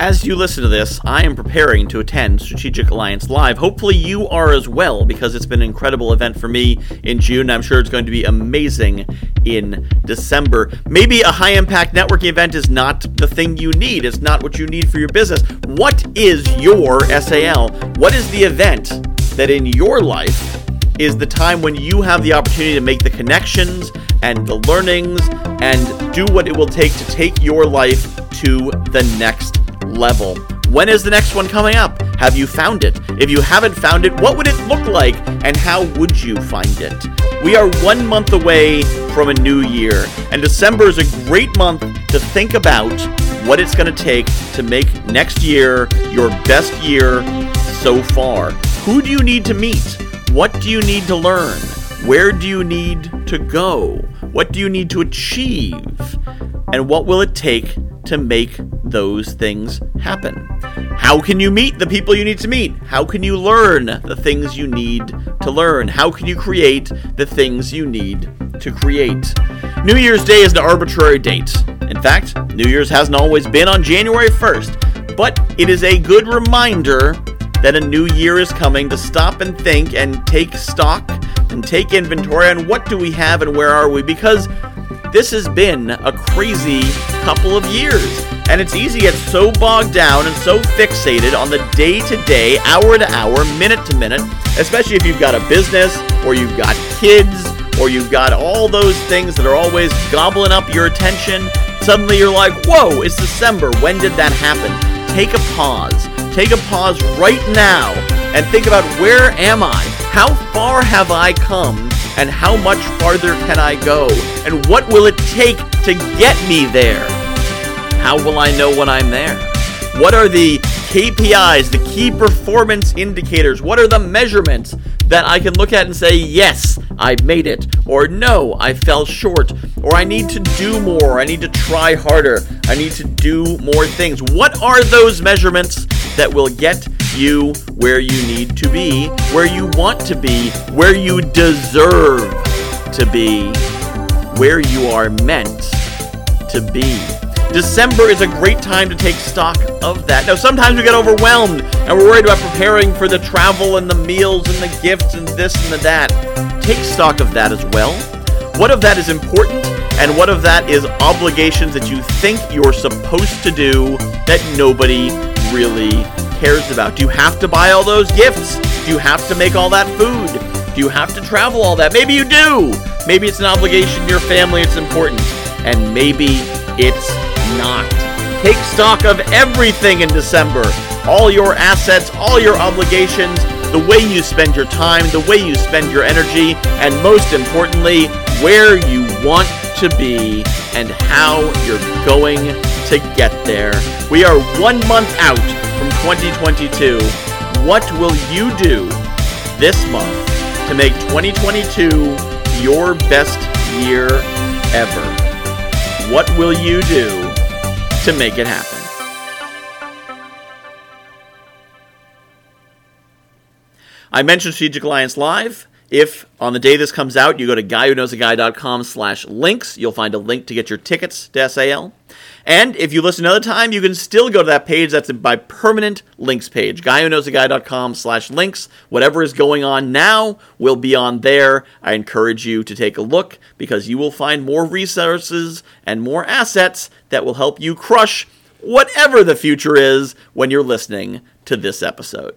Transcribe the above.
As you listen to this, I am preparing to attend Strategic Alliance Live. Hopefully, you are as well, because it's been an incredible event for me in June. I'm sure it's going to be amazing in December. Maybe a high impact networking event is not the thing you need, it's not what you need for your business. What is your SAL? What is the event that in your life is the time when you have the opportunity to make the connections and the learnings and do what it will take to take your life to the next level. When is the next one coming up? Have you found it? If you haven't found it, what would it look like and how would you find it? We are one month away from a new year, and December is a great month to think about what it's going to take to make next year your best year so far. Who do you need to meet? What do you need to learn? Where do you need to go? What do you need to achieve? And what will it take to make those things happen? How can you meet the people you need to meet? How can you learn the things you need to learn? How can you create the things you need to create? New Year's Day is an arbitrary date. In fact, New Year's hasn't always been on January 1st, but it is a good reminder that a new year is coming to stop and think and take stock and take inventory on what do we have and where are we because this has been a crazy couple of years. And it's easy to get so bogged down and so fixated on the day to day, hour to hour, minute to minute, especially if you've got a business or you've got kids or you've got all those things that are always gobbling up your attention. Suddenly you're like, whoa, it's December. When did that happen? Take a pause. Take a pause right now and think about where am I? How far have I come? And how much farther can I go? And what will it take to get me there? How will I know when I'm there? What are the KPIs, the key performance indicators? What are the measurements that I can look at and say, yes, I made it, or no, I fell short, or I need to do more, I need to try harder, I need to do more things? What are those measurements that will get you where you need to be, where you want to be, where you deserve to be, where you are meant to be? December is a great time to take stock of that. Now, sometimes we get overwhelmed and we're worried about preparing for the travel and the meals and the gifts and this and the that. Take stock of that as well. What of that is important and what of that is obligations that you think you're supposed to do that nobody really cares about? Do you have to buy all those gifts? Do you have to make all that food? Do you have to travel all that? Maybe you do. Maybe it's an obligation to your family, it's important. And maybe it's not. Take stock of everything in December all your assets, all your obligations, the way you spend your time, the way you spend your energy, and most importantly, where you want to be and how you're going to get there. We are one month out from 2022. What will you do this month to make 2022 your best year ever? What will you do to make it happen? I mentioned Strategic Alliance Live. If on the day this comes out, you go to guywhoknowsaguy.com slash links, you'll find a link to get your tickets to SAL. And if you listen another time, you can still go to that page. That's my permanent links page, guywhoknowsaguy.com slash links. Whatever is going on now will be on there. I encourage you to take a look because you will find more resources and more assets that will help you crush whatever the future is when you're listening to this episode.